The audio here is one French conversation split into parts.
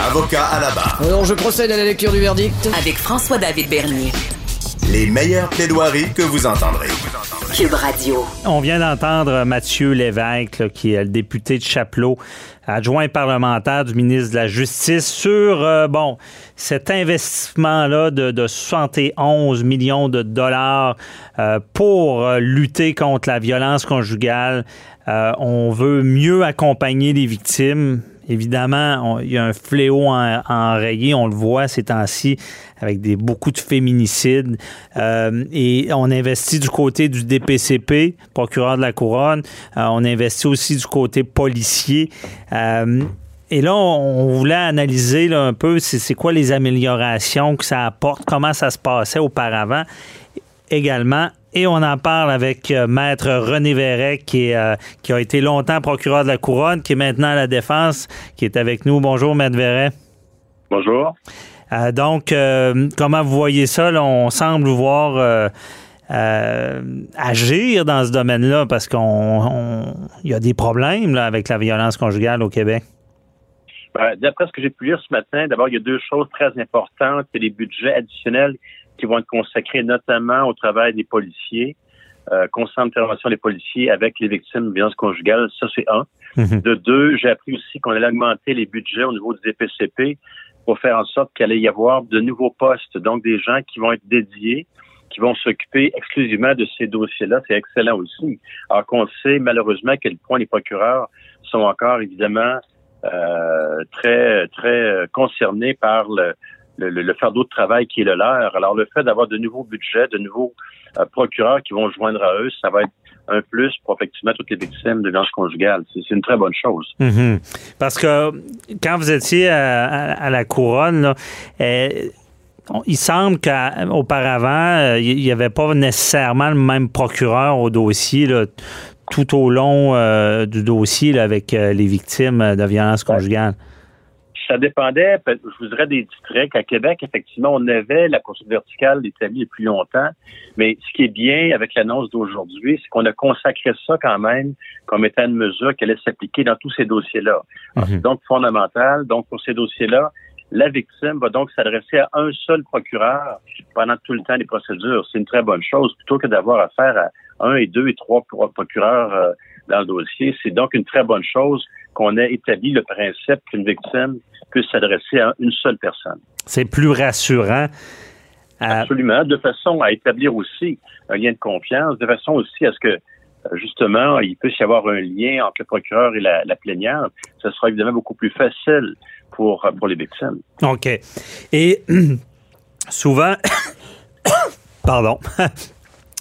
Avocat à la barre. Alors, je procède à la lecture du verdict. Avec François-David Bernier. Les meilleures plaidoiries que vous entendrez. Cube Radio. On vient d'entendre Mathieu Lévesque, là, qui est le député de Chapelot, adjoint parlementaire du ministre de la Justice, sur euh, bon cet investissement-là de, de 71 millions de dollars euh, pour euh, lutter contre la violence conjugale. Euh, on veut mieux accompagner les victimes. Évidemment, il y a un fléau en, enrayé, on le voit ces temps-ci, avec beaucoup de féminicides. Euh, et on investit du côté du DPCP, procureur de la Couronne. Euh, on investit aussi du côté policier. Euh, et là, on, voulait analyser un peu c'est quoi les améliorations que ça apporte, comment ça se passait auparavant également. Et on en parle avec euh, Maître René Verret, qui, est, euh, qui a été longtemps procureur de la Couronne, qui est maintenant à la Défense, qui est avec nous. Bonjour, Maître Verret. Bonjour. Euh, donc, euh, comment vous voyez ça? là? On semble voir agir dans ce domaine-là parce qu'on y a des problèmes là, avec la violence conjugale au Québec. Ben, D'après ce que j'ai pu lire ce matin, d'abord, il y a deux choses très importantes. C'est les budgets additionnels qui vont être consacrés notamment au travail des policiers, euh, constant des policiers avec les victimes de violences conjugales. Ça, c'est un. Mhm. De deux, j'ai appris aussi qu'on allait augmenter les budgets au niveau du DPCP pour faire en sorte qu'il allait y avoir de nouveaux postes, donc des gens qui vont être dédiés, qui vont s'occuper exclusivement de ces dossiers-là. C'est excellent aussi. Alors qu'on sait malheureusement à quel point les procureurs sont encore évidemment euh, très très euh, concernés par le, le, le- le fardeau de travail qui est le leur. Alors le fait d'avoir de nouveaux budgets, de nouveaux euh, procureurs qui vont joindre à eux, ça va être un plus pour effectivement toutes les victimes de violences conjugales. C'est c'est une très bonne chose. Mhm. Parce que quand vous étiez à, à- à la couronne, là, euh, il semble qu'auparavant, il n'y avait pas nécessairement le même procureur au dossier là, tout au long euh, du dossier là, avec euh, les victimes de violences conjugales. Ça dépendait, je vous dirais, des districts. À Québec, effectivement, on avait la poursuite verticale établie depuis longtemps. Mais ce qui est bien avec l'annonce d'aujourd'hui, c'est qu'on a consacré ça quand même comme étant une mesure qui allait s'appliquer dans tous ces dossiers-là. Alors, Mhm. C'est donc fondamental. Donc, pour ces dossiers-là, la victime va donc s'adresser à un seul procureur pendant tout le temps des procédures. C'est une très bonne chose, plutôt que d'avoir affaire à un et deux et trois pro- procureurs euh, dans le dossier. C'est donc une très bonne chose qu'on ait établi le principe qu'une victime puisse s'adresser à une seule personne. C'est plus rassurant. Euh, Absolument, de façon à établir aussi un lien de confiance, de façon aussi à ce que euh, justement, il puisse y avoir un lien entre le procureur et la, la plaignante. Ce sera évidemment beaucoup plus facile pour, euh, pour les victimes. OK. Et souvent, pardon,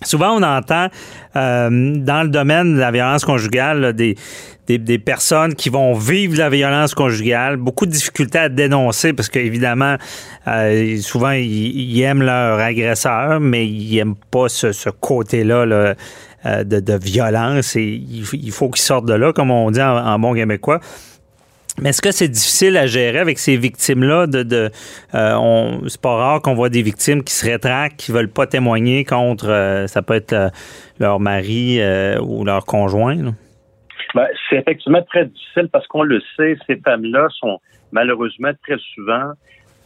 souvent on entend euh, dans le domaine de la violence conjugale des, des, personnes qui vont vivre la violence conjugale, beaucoup de difficultés à dénoncer parce qu'évidemment, euh, souvent ils, ils aiment leur agresseur, mais ils n'aiment pas ce, ce côté-là là, euh, de, de violence et il, il faut qu'ils sortent de là, comme on dit en, en bon québécois. Mais est-ce que c'est difficile à gérer avec ces victimes-là? De, de, euh, c'est pas rare qu'on voit des victimes qui se rétractent, qui veulent pas témoigner contre, euh, ça peut être euh, leur mari euh, ou leur conjoint. Ben, c'est effectivement très difficile parce qu'on le sait, ces femmes-là sont malheureusement très souvent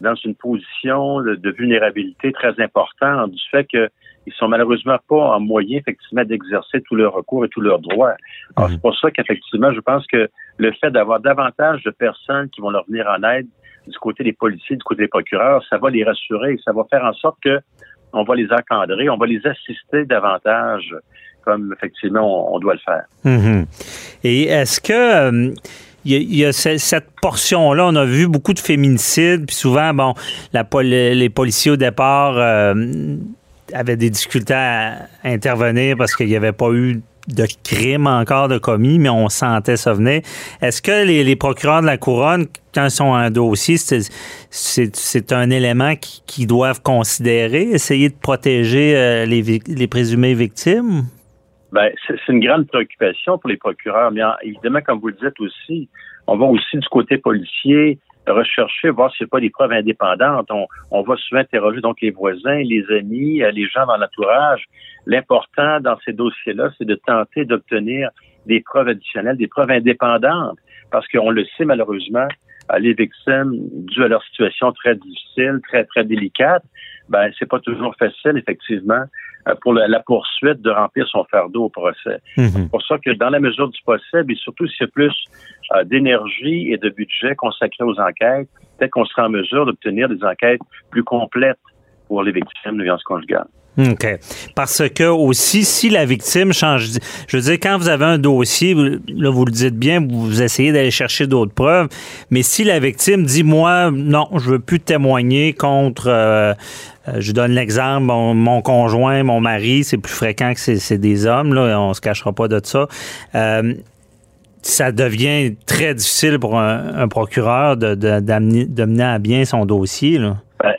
dans une position de vulnérabilité très importante du fait que ils sont malheureusement pas en moyen effectivement d'exercer tous leurs recours et tous leurs droits. Alors, Mhm. c'est pour ça qu'effectivement, je pense que le fait d'avoir davantage de personnes qui vont leur venir en aide du côté des policiers, du côté des procureurs, ça va les rassurer, ça va faire en sorte que on va les encadrer, on va les assister davantage comme effectivement on, on doit le faire. Mhm. Et est-ce que euh, il y a, cette portion-là, on a vu beaucoup de féminicides, puis souvent, bon, la, les policiers au départ euh, avaient des difficultés à intervenir parce qu'il n'y avait pas eu de crime encore de commis, mais on sentait ça venir. Est-ce que les, procureurs de la couronne, quand ils sont un dossier, c'est un élément qu'ils doivent considérer, essayer de protéger euh, les, les présumées victimes? Ben, c'est une grande préoccupation pour les procureurs, mais évidemment, comme vous le dites aussi, on va aussi du côté policier rechercher, voir s'il n'y a pas des preuves indépendantes. On, on va souvent interroger donc les voisins, les amis, euh, les gens dans l'entourage. L'important dans ces dossiers-là, c'est de tenter d'obtenir des preuves additionnelles, des preuves indépendantes, parce qu'on le sait malheureusement, euh, les victimes, dû à leur situation très difficile, très très délicate, ben c'est pas toujours facile effectivement pour la, poursuite de remplir son fardeau au procès. Mhm. C'est pour ça que dans la mesure du possible, et surtout s'il y a plus euh, d'énergie et de budget consacré aux enquêtes, peut-être qu'on sera en mesure d'obtenir des enquêtes plus complètes pour les victimes de violences conjugales. OK. Parce que aussi, si la victime change, je veux dire, quand vous avez un dossier, là, vous le dites bien, vous essayez d'aller chercher d'autres preuves, mais si la victime dit, moi, non, je veux plus témoigner contre, euh, euh, je donne l'exemple, mon, conjoint, mon mari, c'est plus fréquent que c'est des hommes, là, on se cachera pas de ça. Euh, ça devient très difficile pour un, procureur de, à bien son dossier. Ben,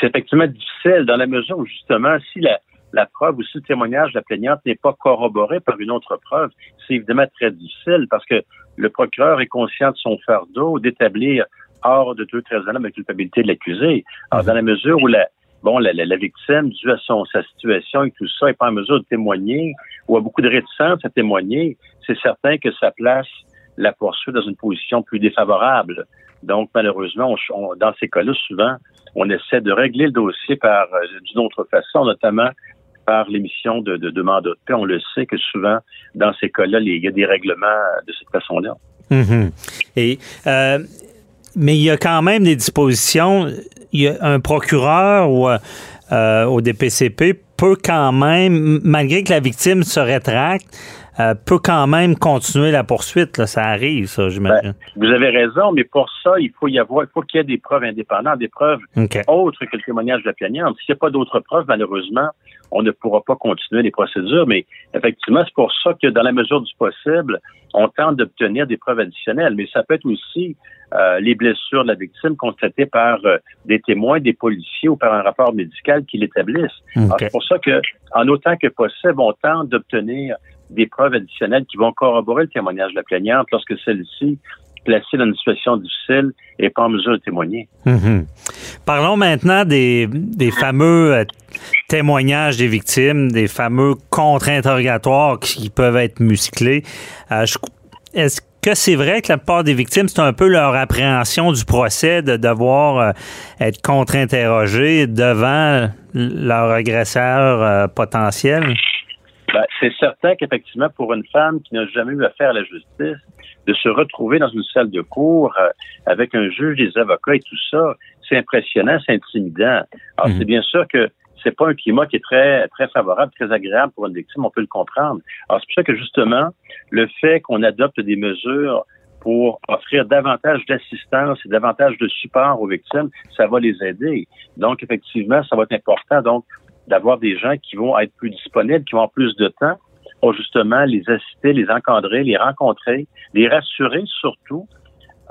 c'est effectivement difficile dans la mesure où, justement, si la, preuve ou si le témoignage de la plaignante n'est pas corroboré par une autre preuve, c'est évidemment très difficile parce que le procureur est conscient de son fardeau d'établir hors de deux très la culpabilité de l'accusé. Alors, dans la mesure où la, bon, la, la, victime, dû à son, sa situation et tout ça, n'est pas en mesure de témoigner ou a beaucoup de réticence à témoigner, c'est certain que ça place la poursuite dans une position plus défavorable. Donc, malheureusement, dans ces cas-là, souvent, on essaie de régler le dossier par euh, d'une autre façon, notamment par l'émission de, de, de paix. On le sait que souvent, dans ces cas-là, il y a des règlements de cette façon-là. Mm-hmm. Et euh, mais il y a quand même des dispositions. Il y a un procureur ou euh, au DPCP peut quand même, malgré que la victime se rétracte, euh, peut quand même continuer la poursuite. Là. Ça arrive, ça, j'imagine. Ben, vous avez raison, mais pour ça, il faut y avoir, il faut qu'il y ait des preuves indépendantes, des preuves autres que le témoignage de la plaignante. S'il n'y a pas d'autres preuves, malheureusement, on ne pourra pas continuer les procédures. Mais effectivement, c'est pour ça que dans la mesure du possible, on tente d'obtenir des preuves additionnelles. Mais ça peut être aussi euh, les blessures de la victime constatées par euh, des témoins, des policiers ou par un rapport médical qui l'établissent. C'est pour ça que, en autant que possible, on tente d'obtenir des preuves additionnelles qui vont corroborer le témoignage de la plaignante lorsque celle-ci placée dans une situation difficile et pas en mesure de témoigner. Mhm. Parlons maintenant des, fameux euh, témoignages des victimes, des fameux contre-interrogatoires qui peuvent être musclés. Euh, est-ce que c'est vrai que la plupart des victimes, c'est un peu leur appréhension du procès de devoir euh, être contre-interrogé devant leur agresseur potentiel? Ben, c'est certain qu'effectivement, pour une femme qui n'a jamais eu affaire à la justice, de se retrouver dans une salle de cours euh, avec un juge, des avocats et tout ça, c'est impressionnant, c'est intimidant. Alors, mhm. c'est bien sûr que c'est pas un climat qui est très très favorable, très agréable pour une victime, on peut le comprendre. Alors, c'est pour ça que justement, le fait qu'on adopte des mesures pour offrir davantage d'assistance et davantage de support aux victimes, ça va les aider. Donc, effectivement, ça va être important. Donc, d'avoir des gens qui vont être plus disponibles, qui vont avoir plus de temps pour justement les assister, les encadrer, les rencontrer, les rassurer surtout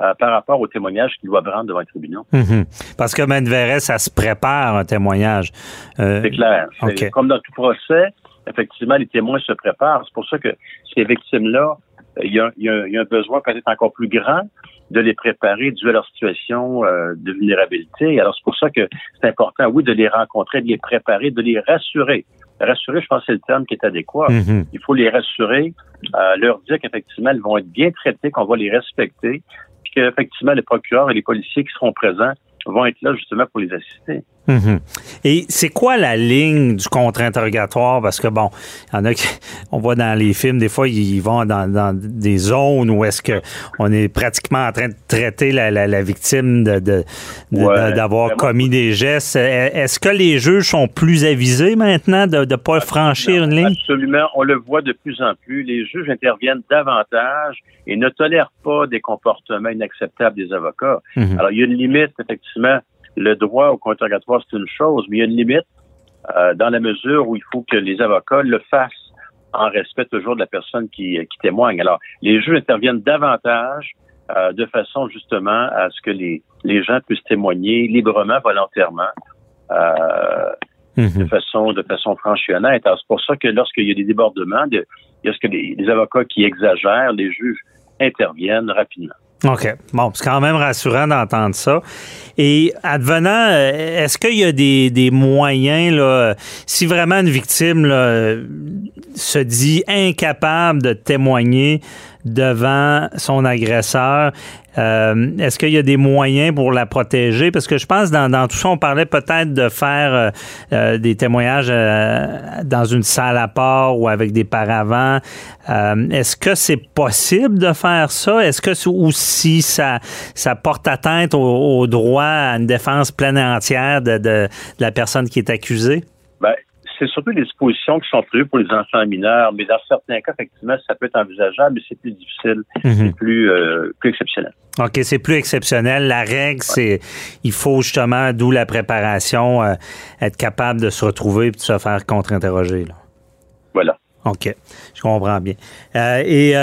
euh, par rapport aux témoignages qu'ils doivent rendre devant les tribunaux. Mhm. Parce que Maine ça se prépare un témoignage. Euh, c'est clair. Comme dans tout procès, effectivement, les témoins se préparent. C'est pour ça que ces victimes-là, il y, a, il y a un besoin peut-être encore plus grand de les préparer dû à leur situation euh, de vulnérabilité. Alors, c'est pour ça que c'est important, oui, de les rencontrer, de les préparer, de les rassurer. Rassurer, je pense que c'est le terme qui est adéquat. Mm-hmm. Il faut les rassurer, euh, leur dire qu'effectivement, ils vont être bien traités, qu'on va les respecter, puis qu'effectivement, les procureurs et les policiers qui seront présents vont être là justement pour les assister. Mhm. Et c'est quoi la ligne du contre-interrogatoire? Parce que, bon, il y en a qui, on voit dans les films, des fois, ils vont dans, des zones où est-ce qu'on est pratiquement en train de traiter la, victime de, d'avoir commis des gestes. Est-ce que les juges sont plus avisés maintenant de ne pas franchir une ligne? Absolument. On le voit de plus en plus. Les juges interviennent davantage et ne tolèrent pas des comportements inacceptables des avocats. Mhm. Alors, il y a une limite, effectivement, le droit au contre-interrogatoire, c'est une chose, mais il y a une limite euh, dans la mesure où il faut que les avocats le fassent en respect toujours de la personne qui, qui témoigne. Alors, les juges interviennent davantage euh, de façon justement à ce que les, les gens puissent témoigner librement, volontairement, euh, de façon de façon franche et honnête. Alors, c'est pour ça que lorsqu'il y a des débordements, de, lorsque les, les avocats qui exagèrent, les juges interviennent rapidement. OK. Bon, c'est quand même rassurant d'entendre ça. Et advenant, euh, est-ce qu'il y a des, des, moyens, là, si vraiment une victime là, se dit incapable de témoigner devant son agresseur, euh, est-ce qu'il y a des moyens pour la protéger? Parce que je pense dans, dans tout ça, on parlait peut-être de faire euh, euh des témoignages euh, dans une salle à part ou avec des paravents. Euh, est-ce que c'est possible de faire ça? Est-ce que ou si ça, ça porte atteinte au, au, droit à une défense pleine et entière de, de, de la personne qui est accusée? Ben, c'est surtout les dispositions qui sont prévues pour les enfants mineurs, mais dans certains cas, effectivement, ça peut être envisageable, mais c'est plus difficile, mm -hmm. c'est plus, euh, plus exceptionnel. OK, c'est plus exceptionnel. La règle, c'est il faut justement, d'où la préparation, euh, être capable de se retrouver et de se faire contre-interroger. Voilà. OK, je comprends bien. Euh, et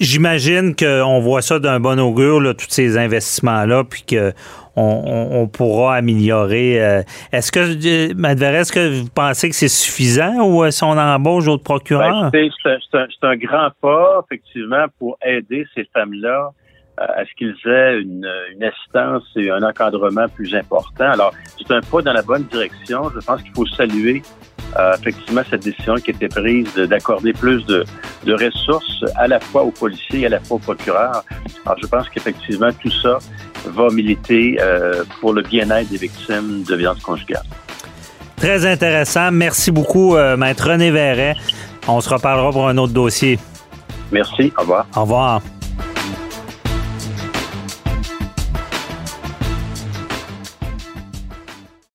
j'imagine qu'on voit ça d'un bon augure, là, tous ces investissements-là, puis que on, on, pourra améliorer. Euh, est-ce que, Madver, est-ce que vous pensez que c'est suffisant ou si on embauche d'autres procureurs? Ben, c'est un, un, grand pas, effectivement, pour aider ces femmes-là euh, à ce qu'ils aient une, une, assistance et un encadrement plus important. Alors, c'est un pas dans la bonne direction. Je pense qu'il faut saluer euh, effectivement cette décision qui a été prise d'accorder plus de, de, ressources à la fois aux policiers et à la fois aux procureurs. Alors, je pense qu'effectivement, tout ça va militer euh, pour le bien-être des victimes de violences conjugales. Très intéressant. Merci beaucoup, euh, Maître René Verret. On se reparlera pour un autre dossier. Merci. Au revoir. Au revoir.